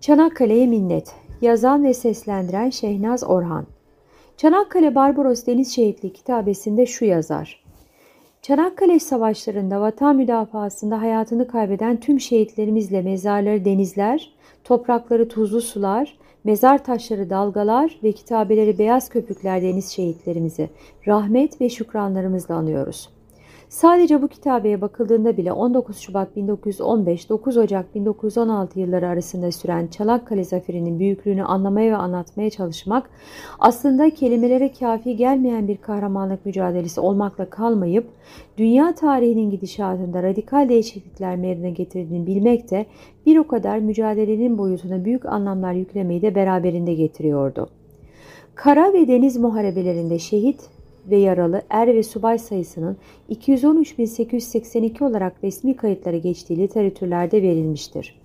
Çanakkale'ye minnet. Yazan ve seslendiren Şehnaz Orhan. Çanakkale Barbaros Deniz Şehitliği kitabesinde şu yazar. Çanakkale savaşlarında vatan müdafasında hayatını kaybeden tüm şehitlerimizle mezarları denizler, toprakları tuzlu sular, mezar taşları dalgalar ve kitabeleri beyaz köpükler deniz şehitlerimizi rahmet ve şükranlarımızla anıyoruz.'' Sadece bu kitabeye bakıldığında bile 19 Şubat 1915 9 Ocak 1916 yılları arasında süren Çanakkale Zaferi'nin büyüklüğünü anlamaya ve anlatmaya çalışmak aslında kelimelere kafi gelmeyen bir kahramanlık mücadelesi olmakla kalmayıp dünya tarihinin gidişatında radikal değişiklikler meydana getirdiğini bilmek de bir o kadar mücadelenin boyutuna büyük anlamlar yüklemeyi de beraberinde getiriyordu. Kara ve deniz muharebelerinde şehit ve yaralı er ve subay sayısının 213.882 olarak resmi kayıtlara geçtiği literatürlerde verilmiştir.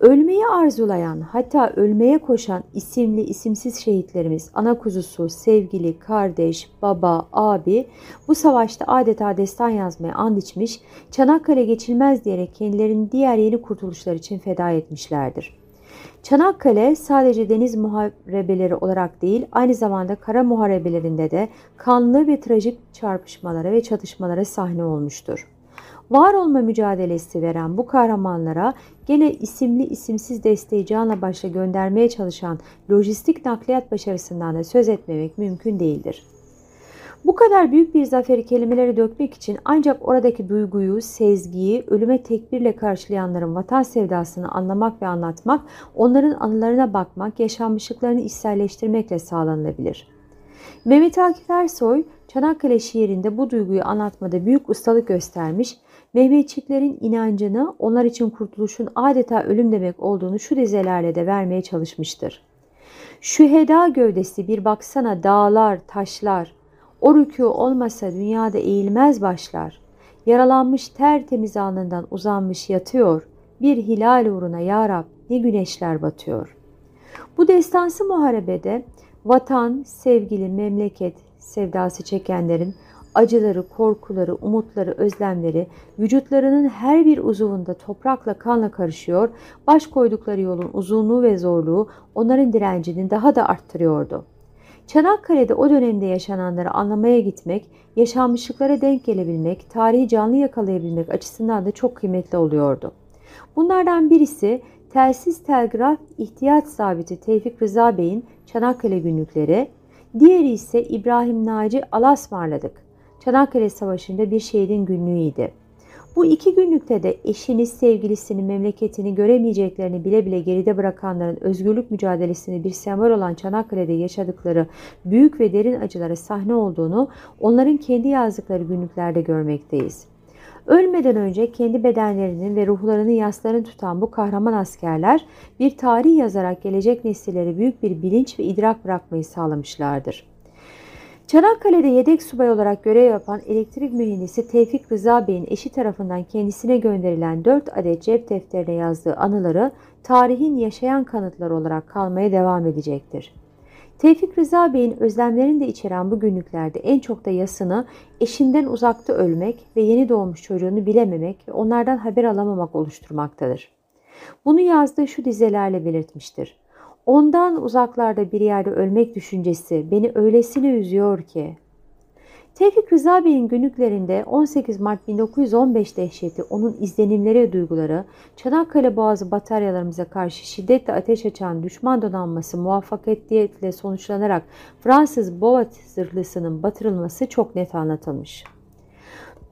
Ölmeyi arzulayan hatta ölmeye koşan isimli isimsiz şehitlerimiz ana kuzusu, sevgili, kardeş, baba, abi bu savaşta adeta destan yazmaya and içmiş, Çanakkale geçilmez diyerek kendilerini diğer yeni kurtuluşlar için feda etmişlerdir. Çanakkale sadece deniz muharebeleri olarak değil aynı zamanda kara muharebelerinde de kanlı ve trajik çarpışmalara ve çatışmalara sahne olmuştur. Var olma mücadelesi veren bu kahramanlara gene isimli isimsiz desteği canla başla göndermeye çalışan lojistik nakliyat başarısından da söz etmemek mümkün değildir. Bu kadar büyük bir zaferi kelimelere dökmek için ancak oradaki duyguyu, sezgiyi, ölüme tekbirle karşılayanların vatan sevdasını anlamak ve anlatmak, onların anılarına bakmak, yaşanmışlıklarını içselleştirmekle sağlanılabilir. Mehmet Akif Ersoy, Çanakkale şiirinde bu duyguyu anlatmada büyük ustalık göstermiş, Mehmetçiklerin inancını onlar için kurtuluşun adeta ölüm demek olduğunu şu dizelerle de vermeye çalışmıştır. Şüheda gövdesi bir baksana dağlar, taşlar, o rükû olmasa dünyada eğilmez başlar. Yaralanmış tertemiz alnından uzanmış yatıyor. Bir hilal uğruna ya Rab ne güneşler batıyor. Bu destansı muharebede vatan, sevgili, memleket sevdası çekenlerin acıları, korkuları, umutları, özlemleri vücutlarının her bir uzuvunda toprakla kanla karışıyor, baş koydukları yolun uzunluğu ve zorluğu onların direncini daha da arttırıyordu.'' Çanakkale'de o dönemde yaşananları anlamaya gitmek, yaşanmışlıklara denk gelebilmek, tarihi canlı yakalayabilmek açısından da çok kıymetli oluyordu. Bunlardan birisi telsiz telgraf ihtiyaç zabiti Tevfik Rıza Bey'in Çanakkale günlükleri, diğeri ise İbrahim Naci Alasmarladık. Çanakkale Savaşı'nda bir şehidin günlüğüydü. Bu iki günlükte de eşini, sevgilisini, memleketini göremeyeceklerini bile bile geride bırakanların özgürlük mücadelesini bir sembol olan Çanakkale'de yaşadıkları büyük ve derin acılara sahne olduğunu onların kendi yazdıkları günlüklerde görmekteyiz. Ölmeden önce kendi bedenlerinin ve ruhlarının yaslarını tutan bu kahraman askerler bir tarih yazarak gelecek nesillere büyük bir bilinç ve idrak bırakmayı sağlamışlardır. Çanakkale'de yedek subay olarak görev yapan elektrik mühendisi Tevfik Rıza Bey'in eşi tarafından kendisine gönderilen 4 adet cep defterine yazdığı anıları tarihin yaşayan kanıtları olarak kalmaya devam edecektir. Tevfik Rıza Bey'in özlemlerini de içeren bu günlüklerde en çok da yasını eşinden uzakta ölmek ve yeni doğmuş çocuğunu bilememek ve onlardan haber alamamak oluşturmaktadır. Bunu yazdığı şu dizelerle belirtmiştir. Ondan uzaklarda bir yerde ölmek düşüncesi beni öylesine üzüyor ki. Tevfik Rıza Bey'in günlüklerinde 18 Mart 1915 dehşeti, onun izlenimleri ve duyguları, Çanakkale Boğazı bataryalarımıza karşı şiddetle ateş açan düşman donanması muvaffakiyetle sonuçlanarak Fransız Boğaz zırhlısının batırılması çok net anlatılmış.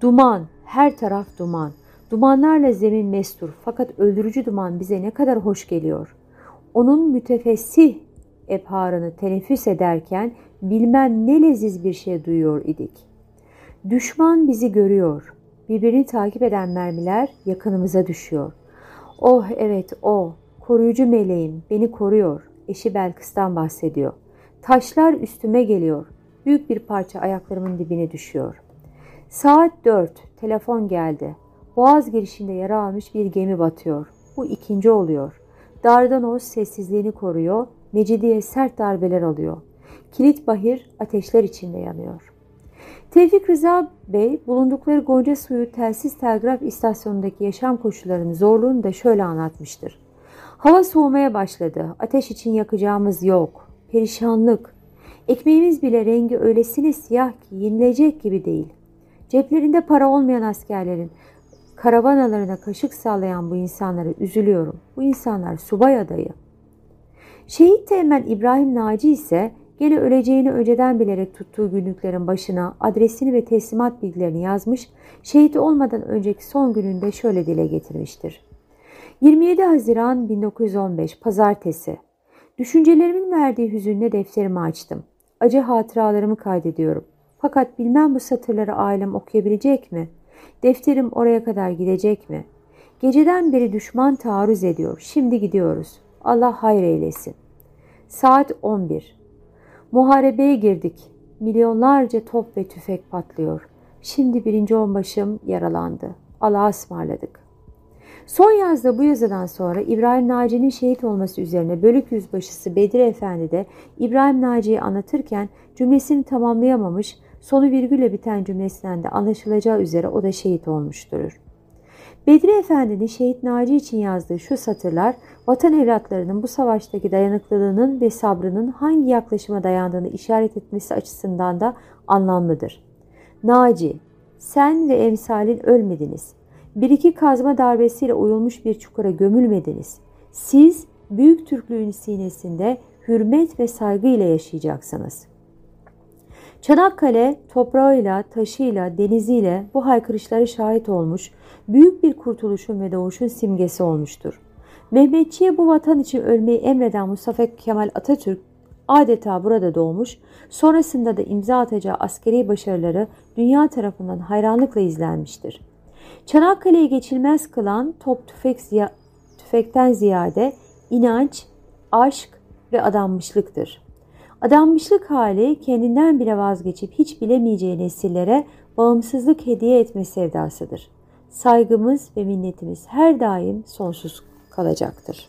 Duman, her taraf duman. Dumanlarla zemin mestur fakat öldürücü duman bize ne kadar hoş geliyor.'' Onun mütefessih ebharını teneffüs ederken bilmem ne leziz bir şey duyuyor idik. Düşman bizi görüyor. Birbirini takip eden mermiler yakınımıza düşüyor. Oh evet o, koruyucu meleğim beni koruyor. Eşi Belkıs'tan bahsediyor. Taşlar üstüme geliyor. Büyük bir parça ayaklarımın dibine düşüyor. Saat dört. Telefon geldi. Boğaz girişinde yara almış bir gemi batıyor. Bu ikinci oluyor. Dardanos sessizliğini koruyor, Mecidiye sert darbeler alıyor. Kilit bahir ateşler içinde yanıyor. Tevfik Rıza Bey bulundukları Gonca Suyu telsiz telgraf istasyonundaki yaşam koşullarının zorluğunu da şöyle anlatmıştır. Hava soğumaya başladı. Ateş için yakacağımız yok. Perişanlık. Ekmeğimiz bile rengi öylesine siyah ki yenilecek gibi değil. Ceplerinde para olmayan askerlerin karavanalarına kaşık sallayan bu insanlara üzülüyorum. Bu insanlar subay adayı. Şehit Teğmen İbrahim Naci ise gene öleceğini önceden bilerek tuttuğu günlüklerin başına adresini ve teslimat bilgilerini yazmış, şehit olmadan önceki son gününde şöyle dile getirmiştir. 27 Haziran 1915 Pazartesi Düşüncelerimin verdiği hüzünle defterimi açtım. Acı hatıralarımı kaydediyorum. Fakat bilmem bu satırları ailem okuyabilecek mi? Defterim oraya kadar gidecek mi? Geceden beri düşman taarruz ediyor. Şimdi gidiyoruz. Allah hayır eylesin. Saat 11. Muharebeye girdik. Milyonlarca top ve tüfek patlıyor. Şimdi birinci onbaşım yaralandı. Allah'a ısmarladık. Son yazda bu yazıdan sonra İbrahim Naci'nin şehit olması üzerine bölük yüzbaşısı Bedri Efendi de İbrahim Naci'yi anlatırken cümlesini tamamlayamamış, sonu virgülle biten cümlesinden de anlaşılacağı üzere o da şehit olmuştur. Bedri Efendi'nin şehit Naci için yazdığı şu satırlar vatan evlatlarının bu savaştaki dayanıklılığının ve sabrının hangi yaklaşıma dayandığını işaret etmesi açısından da anlamlıdır. Naci, sen ve emsalin ölmediniz. Bir iki kazma darbesiyle oyulmuş bir çukura gömülmediniz. Siz büyük Türklüğün sinesinde hürmet ve saygı ile yaşayacaksınız. Çanakkale toprağıyla, taşıyla, deniziyle bu haykırışlara şahit olmuş, büyük bir kurtuluşun ve doğuşun simgesi olmuştur. Mehmetçiye bu vatan için ölmeyi emreden Mustafa Kemal Atatürk adeta burada doğmuş, sonrasında da imza atacağı askeri başarıları dünya tarafından hayranlıkla izlenmiştir. Çanakkale'yi geçilmez kılan top tüfek ziya tüfekten ziyade inanç, aşk ve adanmışlıktır. Adanmışlık hali kendinden bile vazgeçip hiç bilemeyeceği nesillere bağımsızlık hediye etme sevdasıdır. Saygımız ve minnetimiz her daim sonsuz kalacaktır.